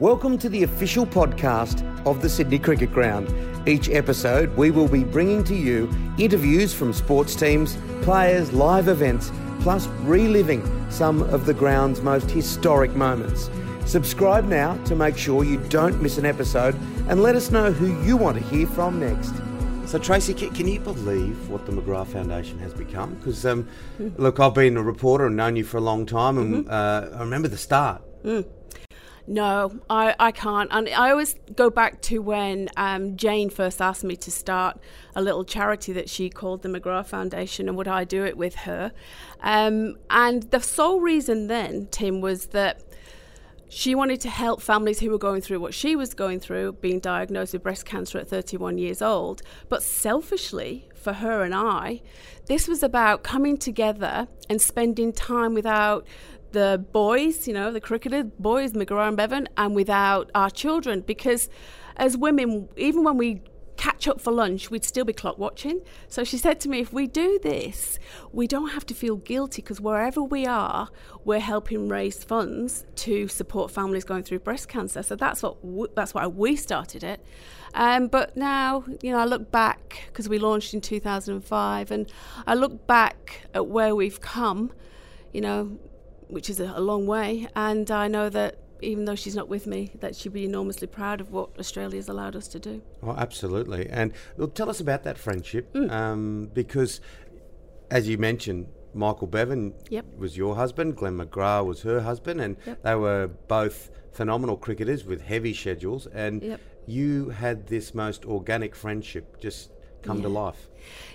Welcome to the official podcast of the Sydney Cricket Ground. Each episode, we will be bringing to you interviews from sports teams, players, live events, plus reliving some of the ground's most historic moments. Subscribe now to make sure you don't miss an episode and let us know who you want to hear from next. So, Tracy, can, can you believe what the McGrath Foundation has become? Because, um, look, I've been a reporter and known you for a long time, and uh, I remember the start. No, I, I can't. And I always go back to when um, Jane first asked me to start a little charity that she called the McGrath Foundation and would I do it with her. Um, and the sole reason then, Tim, was that she wanted to help families who were going through what she was going through, being diagnosed with breast cancer at 31 years old. But selfishly, for her and I, this was about coming together and spending time without the boys, you know, the cricketer boys, McGrath and Bevan, and without our children. Because as women, even when we catch up for lunch, we'd still be clock watching. So she said to me, if we do this, we don't have to feel guilty because wherever we are, we're helping raise funds to support families going through breast cancer. So that's what that's why we started it. Um, but now, you know, I look back because we launched in 2005, and I look back at where we've come. You know, which is a, a long way, and I know that even though she's not with me, that she'd be enormously proud of what Australia's allowed us to do. Oh, absolutely. And look, tell us about that friendship, Mm. um, because as you mentioned, Michael Bevan Yep. was your husband, Glenn McGrath was her husband, and Yep. they were both phenomenal cricketers with heavy schedules. And Yep. you had this most organic friendship just come to life.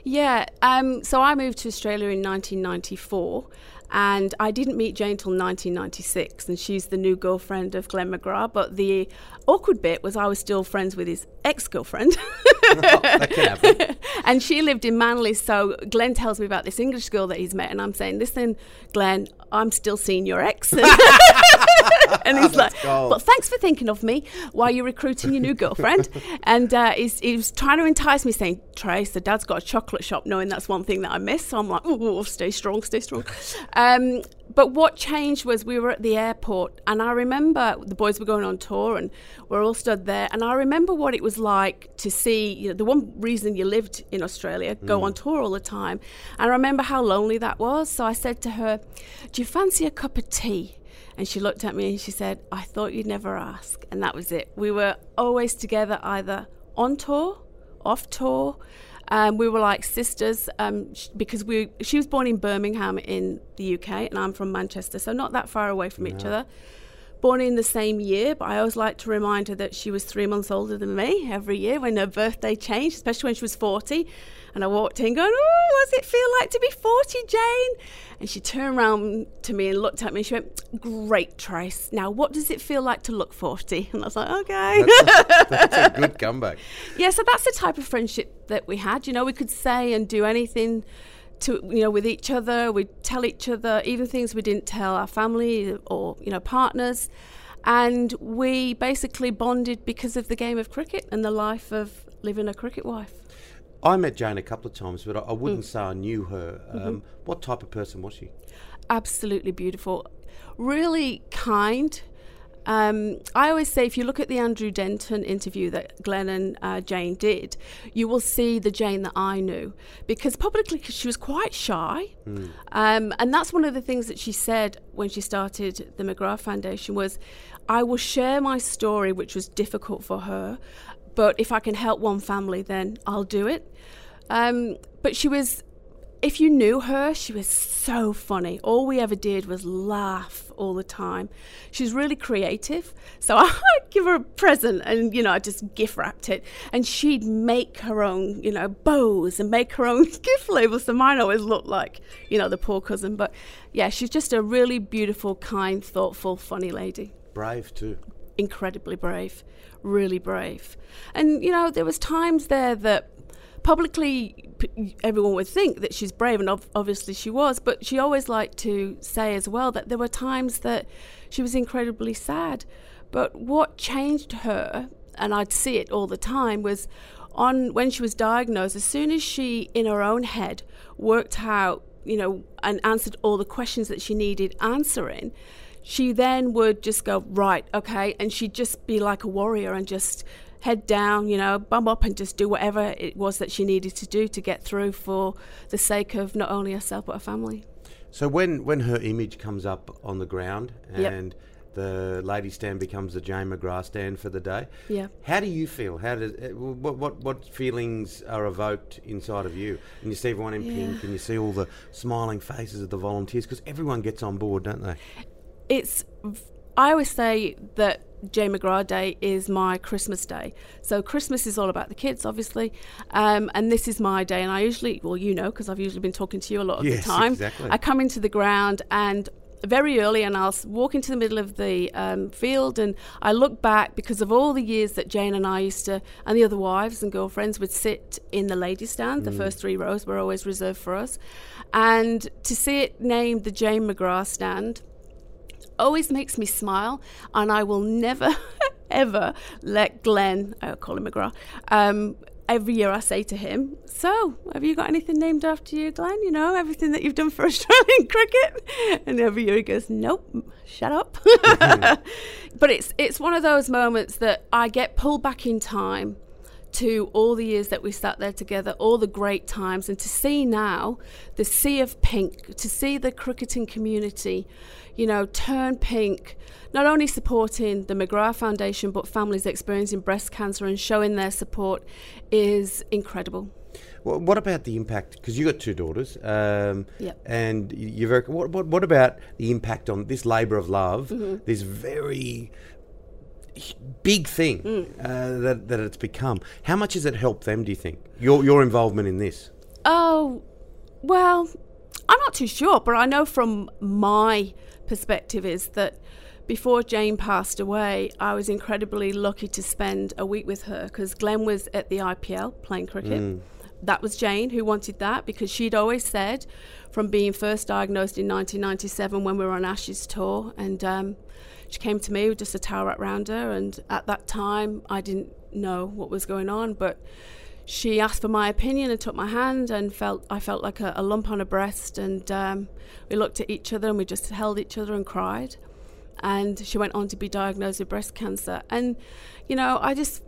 Yeah, um, so I moved to Australia in 1994, and I didn't meet Jane till 1996, and she's the new girlfriend of Glenn McGrath. But the awkward bit was I was still friends with his ex-girlfriend. happen. and she lived in Manly. So Glenn tells me about this English girl that he's met, and I'm saying, "Listen, Glenn, I'm still seeing your ex." and he's like, gold. "But thanks for thinking of me while you're recruiting your new girlfriend." and uh, he's, he was trying to entice me, saying, "Trace, the dad's got a chocolate shop," knowing that's one thing that I miss. So I'm like, "Oh, stay strong, stay strong." Um, but what changed was we were at the airport, and I remember the boys were going on tour, and we're all stood there, and I remember what it was like to see. You know, the one reason you lived in Australia, go on tour all the time, and I remember how lonely that was. So I said to her, "Do you fancy a cup of tea?" And she looked at me and she said, "I thought you'd never ask," and that was it. We were always together, either on tour, off tour. Um, we were like sisters um, sh- because we. She was born in Birmingham in the UK, and I'm from Manchester, so not that far away from each other. Born in the same year, but I always like to remind her that she was three months older than me every year when her birthday changed, especially when she was 40. And I walked in going, Oh, what does it feel like to be 40, Jane? And she turned around to me and looked at me and she went, Great, Trace. Now, what does it feel like to look 40? And I was like, Okay. That's a good comeback. Yeah, so that's the type of friendship that we had. You know, we could say and do anything to you know with each other. We'd tell each other even things we didn't tell our family or you know partners, and we basically bonded because of the game of cricket and the life of living a cricket wife. I met Jane a couple of times, but I, I Mm. wouldn't say I knew her. Mm-hmm. Um, what type of person was she? absolutely beautiful, really kind. Um, I always say if you look at the Andrew Denton interview that Glenn and uh, Jane did, you will see the Jane that I knew because publicly she was quite shy, um, and that's one of the things that she said when she started the McGrath Foundation was, "I will share my story, which was difficult for her, but if I can help one family, then I'll do it." Um, but she was if you knew her, she was so funny. All we ever did was laugh all the time. She's really creative. So I'd give her a present and, you know, I just gift wrapped it. And she'd make her own, you know, bows and make her own gift labels. So mine always looked like, you know, the poor cousin. But yeah, she's just a really beautiful, kind, thoughtful, funny lady Brave too. incredibly brave, really brave. And you know, there was times there that publicly everyone would think that she's brave, and ob- obviously she was. But she always liked to say as well that there were times that she was incredibly sad. But what changed her, and I'd see it all the time, was on when she was diagnosed. As soon as she, in her own head, worked out, you know, and answered all the questions that she needed answering she then would just go, right, okay. And she'd just be like a warrior and just head down, you know, bum up and just do whatever it was that she needed to do to get through for the sake of not only herself but her family. So when, when her image comes up on the ground Yep. and the lady stand becomes the Jane McGrath stand for the day, Yeah. how do you feel? How does uh, what, what what feelings are evoked inside of you? And you see everyone in pink, and you see all the smiling faces of the volunteers because everyone gets on board, don't they? it's I always say that Jane McGrath Day is my Christmas day. So Christmas is all about the kids, obviously, um, and this is my day. And I usually, well, you know, because I've usually been talking to you a lot of Yes, the time. exactly. I come into the ground and very early, and I'll walk into the middle of the um, field, and I look back because of all the years that Jane and I used to, and the other wives and girlfriends would sit in the ladies' stand. The first three rows were always reserved for us, and to see it named the Jane McGrath stand always makes me smile, and I will never, ever let Glenn, I call him McGrath, um, every year I say to him, So, have you got anything named after you, Glenn? You know, everything that you've done for Australian cricket? And every year he goes, Nope, shut up. but it's, it's one of those moments that I get pulled back in time to all the years that we sat there together, all the great times, and to see now the sea of pink, to see the cricketing community, you know, turn pink, not only supporting the McGrath Foundation, but families experiencing breast cancer and showing their support is incredible. Well, what about the impact? Because you've got two daughters, um, Yep. and you're very. What, what, what about the impact on this labour of love? Mm-hmm. This very big thing Mm. uh, that that it's become. How much has it helped them? Do you think your your involvement in this? Oh, well, I'm not too sure, but I know from my perspective is that before Jane passed away, I was incredibly lucky to spend a week with her because Glenn was at the IPL playing cricket. That was Jane who wanted that because she'd always said, from being first diagnosed in 1997 when we were on Ashes tour, and um, she came to me with just a towel wrapped around her. And at that time, I didn't know what was going on, but she asked for my opinion and took my hand and felt I felt like a, a lump on her breast and um, we looked at each other and we just held each other and cried and she went on to be diagnosed with breast cancer and you know I just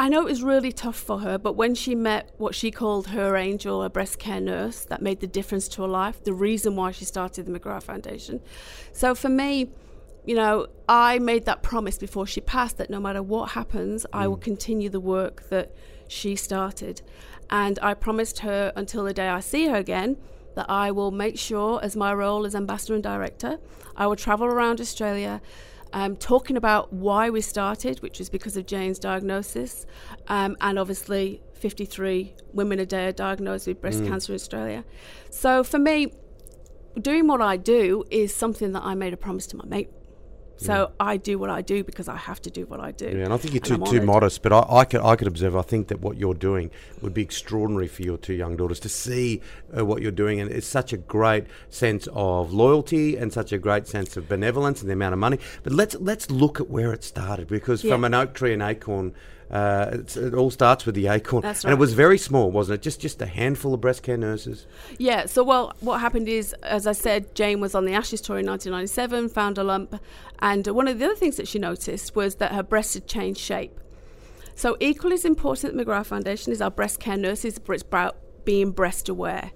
I know it was really tough for her but when she met what she called her angel a breast care nurse that made the difference to her life the reason why she started the McGrath Foundation so for me you know, I made that promise before she passed that no matter what happens, I will mm. continue the work that she started. And I promised her until the day I see her again that I will make sure, as my role as ambassador and director, I will travel around Australia. Um, talking about why we started, which was because of Jane's diagnosis, um, and obviously 53 women a day are diagnosed with breast cancer in Australia. So for me, doing what I do is something that I made a promise to my mate. So I do what I do because I have to do what I do. Yeah, and I think you're too too modest, but I, I could I could observe. I think that what you're doing would be extraordinary for your two young daughters to see uh, what you're doing, and it's such a great sense of loyalty and such a great sense of benevolence and the amount of money. But let's let's look at where it started because from an oak tree and acorn. Uh, it's, it all starts with the acorn, That's and it was very small, wasn't it? Just just a handful of breast care nurses. Yeah, so well, what happened is, as I said, Jane was on the Ashes tour in 1997, found a lump, and one of the other things that she noticed was that her breast had changed shape. So equally as important at the McGrath Foundation is our breast care nurses, but it's about being breast aware.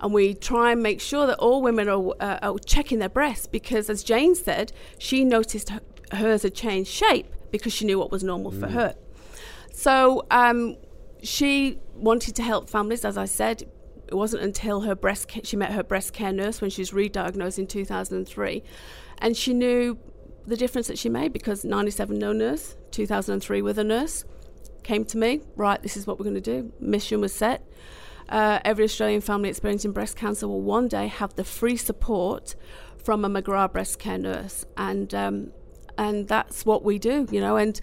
And we try and make sure that all women are, uh, are checking their breasts because, as Jane said, she noticed her, hers had changed shape because she knew what was normal for her. So um, she wanted to help families, as I said. It wasn't until her breast she met her breast care nurse when she was re-diagnosed in 2003, and she knew the difference that she made because 97 no nurse, 2003 with a nurse, came to me. Right, this is what we're going to do. Mission was set. Uh, every Australian family experiencing breast cancer will one day have the free support from a McGrath breast care nurse, and um, and that's what we do, you know. And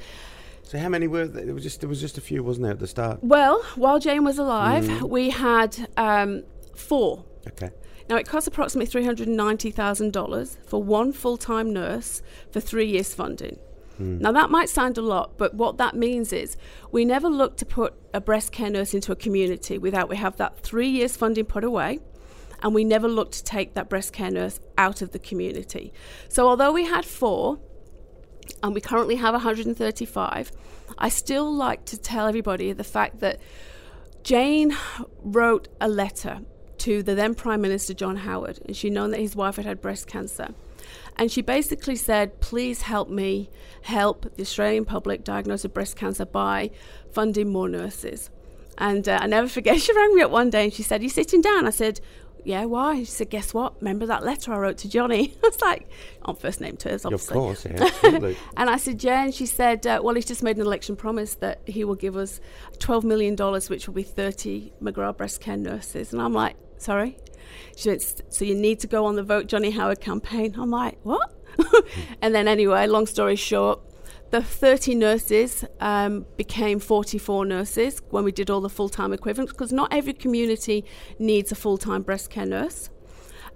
So how many were there? It was just there was just a few, wasn't there, at the start? well, while Jane was alive, we had um, four. Okay. Now, it costs approximately $390,000 for one full time nurse for three years funding. Now, that might sound a lot, but what that means is we never look to put a breast care nurse into a community without we have that three years funding put away and we never looked to take that breast care nurse out of the community. So, although we had four, and we currently have 135, I still like to tell everybody the fact that Jane wrote a letter to the then Prime Minister John Howard, and she'd known that his wife had had breast cancer. And she basically said, please help me help the Australian public diagnosed with breast cancer by funding more nurses. And uh, I never forget, she rang me up one day and she said, You sitting down? I said, Yeah, why? She said, Guess what? Remember that letter I wrote to Johnny? I was like, On first name terms, obviously. Of course, yeah, absolutely. and I said, Yeah. And she said, uh, Well, he's just made an election promise that he will give us $12 million, which will be 30 McGrath breast care nurses. And I'm like, Sorry? She went, So you need to go on the Vote Johnny Howard campaign. I'm like, What? and then, anyway, long story short, the 30 nurses um, became 44 nurses when we did all the full time equivalents because not every community needs a full time breast care nurse.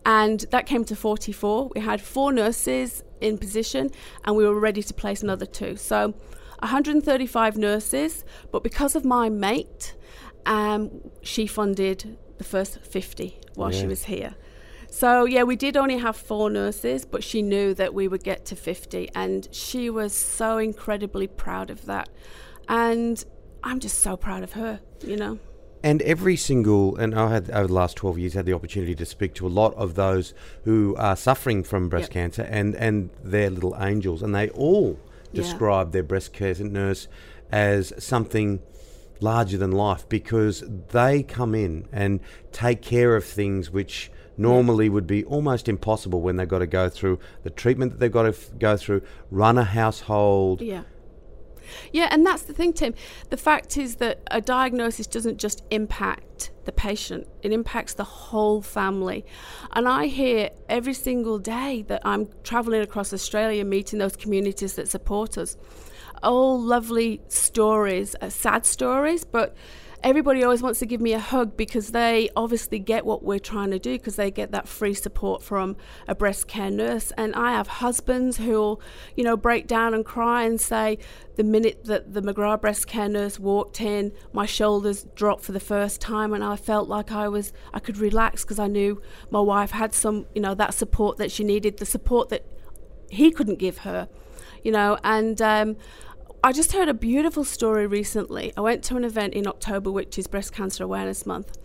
And that came to 44. We had four nurses in position and we were ready to place another two. So 135 nurses, but because of my mate, um, she funded the first 50 while yeah. she was here. So, yeah, we did only have four nurses, but she knew that we would get to 50, and she was so incredibly proud of that. And I'm just so proud of her, you know. And every single, and I had over the last 12 years had the opportunity to speak to a lot of those who are suffering from breast yep. cancer and, and their little angels, and they all describe yeah. their breast cancer nurse as something larger than life because they come in and take care of things which normally would be almost impossible when they've got to go through the treatment that they've got to f- go through, run a household. Yeah. Yeah, and that's the thing, Tim. The fact is that a diagnosis doesn't just impact the patient, it impacts the whole family. And I hear every single day that I'm traveling across Australia meeting those communities that support us. All lovely stories, uh, sad stories, but everybody always wants to give me a hug because they obviously get what we're trying to do because they get that free support from a breast care nurse. And I have husbands who'll, you know, break down and cry and say, the minute that the McGrath breast care nurse walked in, my shoulders dropped for the first time, and I felt like I was, I could relax because I knew my wife had some, you know, that support that she needed, the support that he couldn't give her, you know, and um, I just heard a beautiful story recently. I went to an event in October, which is Breast Cancer Awareness Month,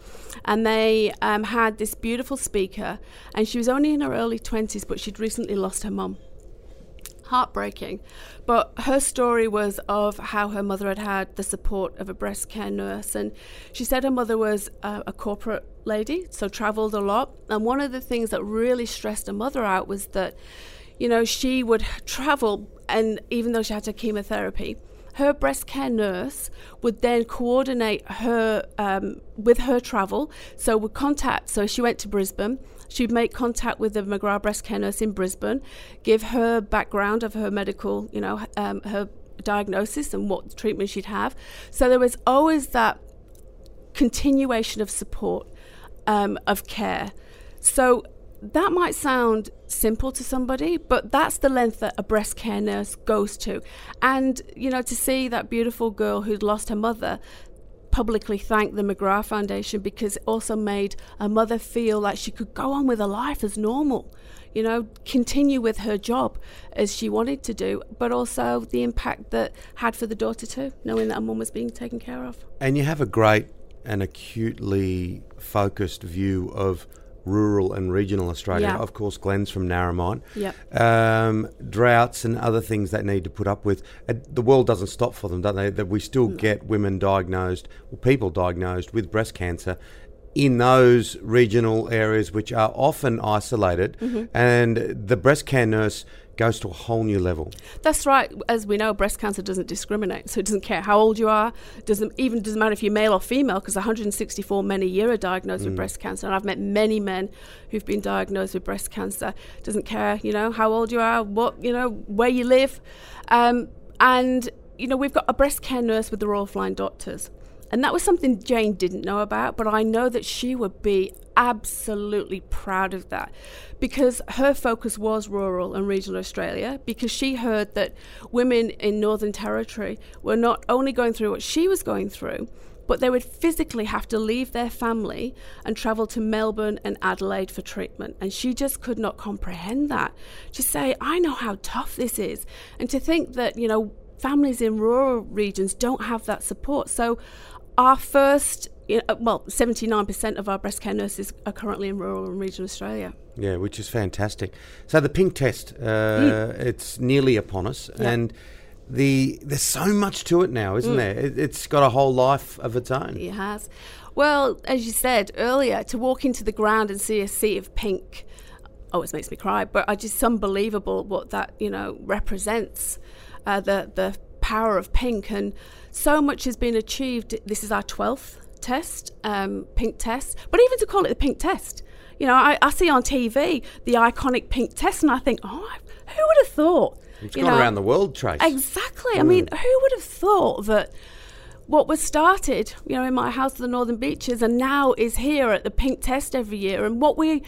and they um, had this beautiful speaker, and she was only in her early 20s, but she'd recently lost her mum. Heartbreaking. But her story was of how her mother had had the support of a breast care nurse. And she said her mother was a, a corporate lady, so traveled a lot. And one of the things that really stressed her mother out was that you know, she would travel, and even though she had her chemotherapy, her breast care nurse would then coordinate her um, with her travel. So would contact. So she went to Brisbane. She'd make contact with the McGrath breast care nurse in Brisbane, give her background of her medical, you know, um, her diagnosis and what treatment she'd have. So there was always that continuation of support, um, of care. So that might sound simple to somebody, but that's the length that a breast care nurse goes to. And, you know, to see that beautiful girl who'd lost her mother publicly thank the McGrath Foundation because it also made a mother feel like she could go on with her life as normal, you know, continue with her job as she wanted to do, but also the impact that had for the daughter too, knowing that her mum was being taken care of. And you have a great and acutely focused view of rural and regional Australia. Yeah. Of course, Glenn's from Narromine. Yep. Um, droughts and other things they need to put up with. the world doesn't stop for them, don't they? That we still no. get women diagnosed, or people diagnosed with breast cancer in those regional areas which are often isolated. Mm-hmm. And the breast care nurse goes to a whole new level. That's right. As we know, breast cancer doesn't discriminate, so it doesn't care how old you are. Doesn't even doesn't matter if you're male or female, because 164 men a year are diagnosed mm. with breast cancer, and I've met many men who've been diagnosed with breast cancer. Doesn't care, you know, how old you are, what you know, where you live, um, and you know, we've got a breast care nurse with the Royal Flying Doctors. And that was something Jane didn't know about, but I know that she would be absolutely proud of that because her focus was rural and regional Australia because she heard that women in Northern Territory were not only going through what she was going through, but they would physically have to leave their family and travel to Melbourne and Adelaide for treatment. And she just could not comprehend that. To say, I know how tough this is. And to think that, you know, families in rural regions don't have that support. So our first well, 79% of our breast care nurses are currently in rural and regional Australia. Yeah, which is fantastic. So the pink test, uh, mm. it's nearly upon us, yep. and the there's so much to it now, isn't mm. there? It, has got a whole life of its own. It has. Well, as you said earlier, to walk into the ground and see a sea of pink always makes me cry. But it's just unbelievable what that you know represents. Uh, the the power of pink, and so much has been achieved. This is our twelfth test, um, pink test. But even to call it the pink test, you know, I, I see on TV the iconic pink test, and I think, oh, who would have thought? It's gone know, around the world, Trace. Exactly. Mm. I mean, who would have thought that what was started, you know, in my house of the Northern Beaches, and now is here at the Pink Test every year, and what we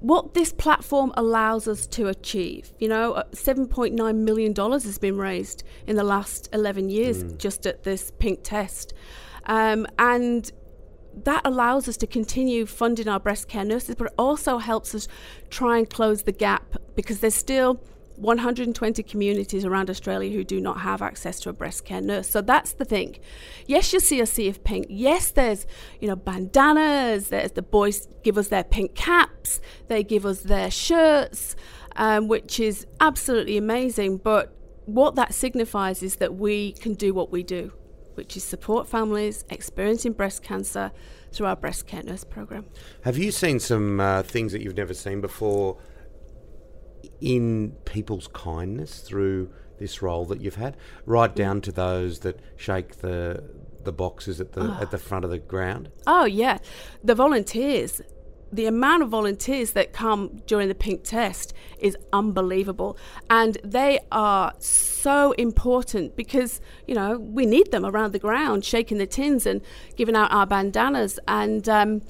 what this platform allows us to achieve. You know, uh, $7.9 million has been raised in the last 11 years mm. just at this pink test. Um, and that allows us to continue funding our breast care nurses, but it also helps us try and close the gap because there's still 120 communities around Australia who do not have access to a breast care nurse. So that's the thing. Yes, you see a sea of pink. Yes, there's, you know, bandanas. There's the boys give us their pink caps. They give us their shirts, um, which is absolutely amazing. But what that signifies is that we can do what we do, which is support families experiencing breast cancer through our breast care nurse program. Have you seen some uh, things that you've never seen before? In people's kindness through this role that you've had, right down to those that shake the the boxes at the oh. at the front of the ground? Oh yeah, the volunteers. The amount of volunteers that come during the pink test is unbelievable. And they are so important because, you know, we need them around the ground, shaking the tins and giving out our bandanas. And um,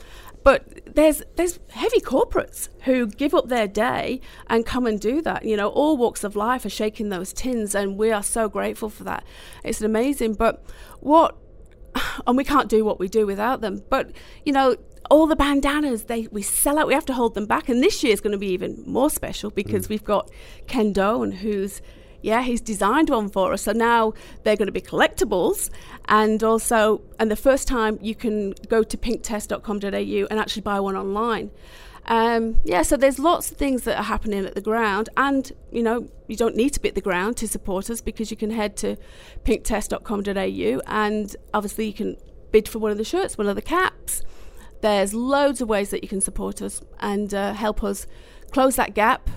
but there's there's heavy corporates who give up their day and come and do that. You know, all walks of life are shaking those tins, and we are so grateful for that. It's amazing. But what, and we can't do what we do without them. But you know, all the bandanas they we sell out. We have to hold them back, and this year is going to be even more special because mm. we've got Ken Done, who's yeah, he's designed one for us. So now they're going to be collectibles. And also, and the first time you can go to pinktest.com.au and actually buy one online. Um, yeah, so there's lots of things that are happening at the ground, and you know you don't need to be at the ground to support us because you can head to pinktest.com.au and obviously you can bid for one of the shirts, one of the caps. There's loads of ways that you can support us and uh, help us close that gap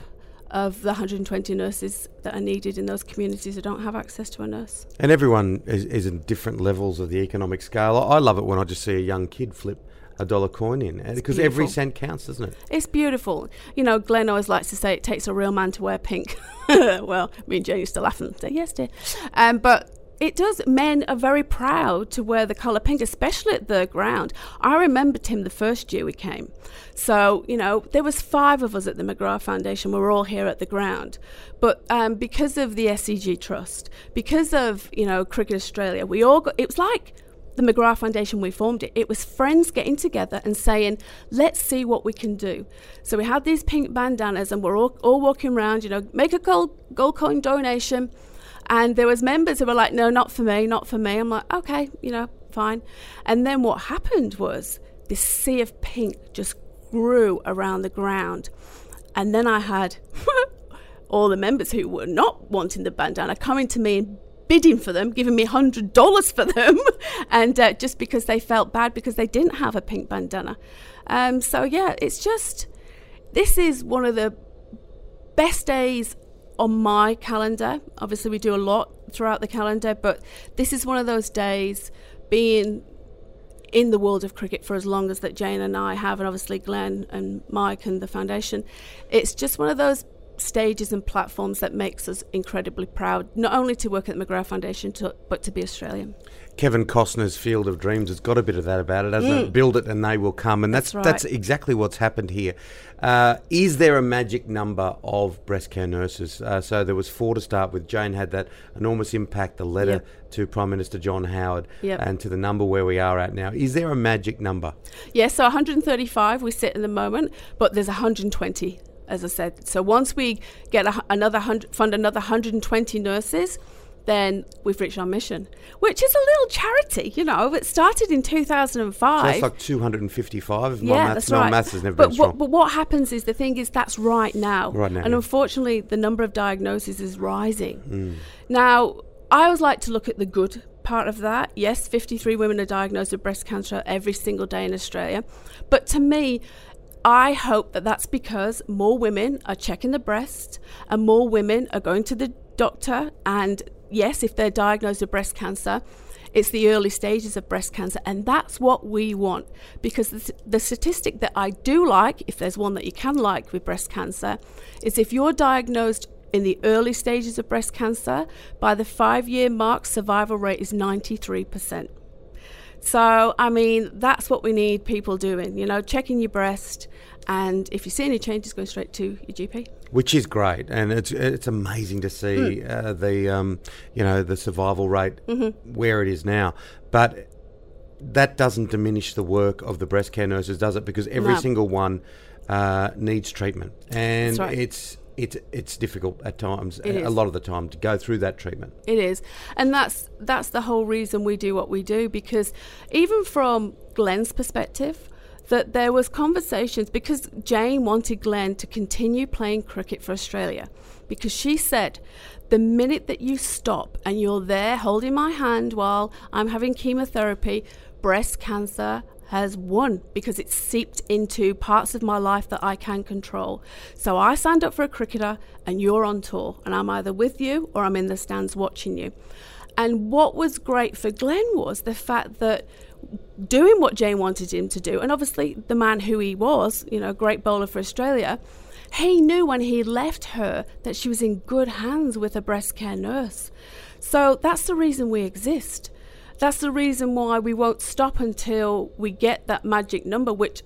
of the 120 nurses that are needed in those communities who don't have access to a nurse. And everyone is, is in different levels of the economic scale. I love it when I just see a young kid flip a dollar coin in because every cent counts, doesn't it? It's beautiful. You know, Glenn always likes to say it takes a real man to wear pink. well, me and Jane used to laugh and say, yes, dear. Um, but it does. Men are very proud to wear the colour pink, especially at the ground. I remember Tim the first year we came. So, you know, there was five of us at the McGrath Foundation. We were all here at the ground. But um, because of the SCG Trust, because of, you know, Cricket Australia, we all got, it was like the McGrath Foundation, we formed it, it was friends getting together and saying, let's see what we can do. So we had these pink bandanas and we're all, all walking around, you know, make a gold, gold coin donation and there was members who were like, no, not for me, not for me. I'm like, okay, you know, fine. And then what happened was this sea of pink just grew around the ground. And then I had all the members who were not wanting the bandana coming to me and bidding for them, giving me $100 for them, and uh, just because they felt bad because they didn't have a pink bandana. Um, so, yeah, it's just, this is one of the best days on my calendar. Obviously, we do a lot throughout the calendar, but this is one of those days being in the world of cricket for as long as that Jane and I have, and obviously Glenn and Mike and the foundation. It's just one of those stages and platforms that makes us incredibly proud, not only to work at the McGrath Foundation, to, but to be Australian. Kevin Costner's Field of Dreams has got a bit of that about it, hasn't it? Build it and they will come, and that's That's that's, exactly what's happened here. Uh, is there a magic number of breast care nurses? Uh, so there was four to start with. Jane had that enormous impact, the letter Yep. to Prime Minister John Howard, Yep. and to the number where we are at now. Is there a magic number? Yes, so 135 we sit in the moment, but there's 120, as I said. So once we get a, another hundred, fund another 120 nurses, then we've reached our mission, which is a little charity. You know, it started in 2005. So that's like 255. If my yeah, maths, that's right. maths has never but been strong. What, but what happens is the thing is that's right now. Right now, And yeah. unfortunately, the number of diagnoses is rising. Mm. Now, I always like to look at the good part of that. Yes, 53 women are diagnosed with breast cancer every single day in Australia. But to me, I hope that that's because more women are checking the breast and more women are going to the doctor. And yes, if they're diagnosed with breast cancer, it's the early stages of breast cancer. And that's what we want. Because the, the statistic that I do like, if there's one that you can like with breast cancer, is if you're diagnosed in the early stages of breast cancer, by the five year mark, survival rate is 93%. So, I mean, that's what we need people doing, you know, checking your breast. And if you see any changes, going straight to your GP. which is great, and it's it's amazing to see Hmm. uh, the um, you know the survival rate Mm-hmm. where it is now, but that doesn't diminish the work of the breast care nurses, does it? Because every No. single one uh, needs treatment, and right. it's it's it's difficult at times, a lot of the time, to go through that treatment. It is, and that's that's the whole reason we do what we do. Because even from Glenn's perspective, that there was conversations because Jane wanted Glenn to continue playing cricket for Australia, because she said, the minute that you stop and you're there holding my hand while I'm having chemotherapy, breast cancer has won because it's seeped into parts of my life that I can control. So I signed up for a cricketer and you're on tour and I'm either with you or I'm in the stands watching you. And what was great for Glenn was the fact that doing what Jane wanted him to do, and obviously the man who he was, you know, a great bowler for Australia, he knew when he left her that she was in good hands with a breast care nurse. So that's the reason we exist. That's the reason why we won't stop until we get that magic number, which,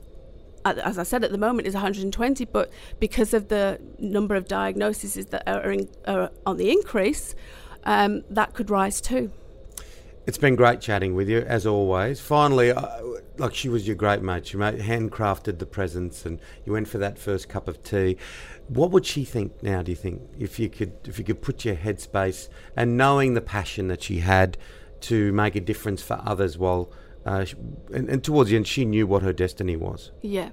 as I said at the moment, is 120. But because of the number of diagnoses that are, in, are on the increase, um, that could rise too. It's been great chatting with you, as always. Finally, uh, like she was your great mate. She made, handcrafted the presents, and you went for that first cup of tea. What would she think now? Do you think if you could, if you could put your headspace and knowing the passion that she had to make a difference for others, while uh, and, and towards the end, she knew what her destiny was. Yeah,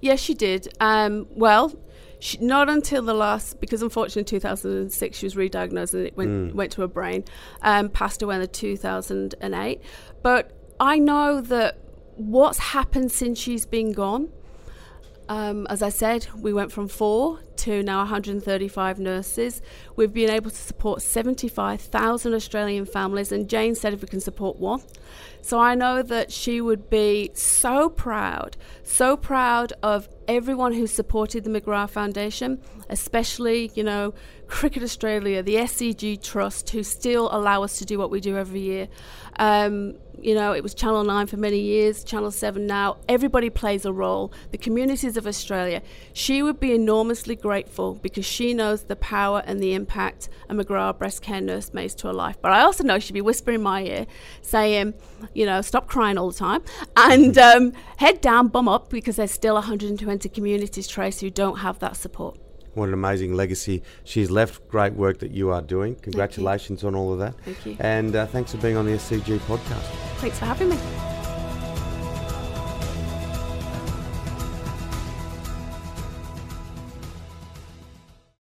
yeah, she did. Um, well, she, not until the last, because unfortunately, in 2006 she was re-diagnosed and it went went to her brain. Um, passed away in 2008. But I know that what's happened since she's been gone. Um, as I said, we went from four to now 135 nurses. We've been able to support 75,000 Australian families, and Jane said if we can support one. So I know that she would be so proud, so proud of everyone who supported the McGrath Foundation, especially, you know, Cricket Australia, the SCG Trust, who still allow us to do what we do every year. Um, you know, it was Channel 9 for many years, Channel 7 now. Everybody plays a role. The communities of Australia. She would be enormously grateful because she knows the power and the impact a McGrath breast care nurse makes to her life. But I also know she'd be whispering in my ear, saying, you know, stop crying all the time and um, head down, bum up, because there's still 120 communities, Trace, who don't have that support. What an amazing legacy she's left. Great work that you are doing. Congratulations on all of that. Thank you. And uh, thanks for being on the SCG podcast. Thanks for having me.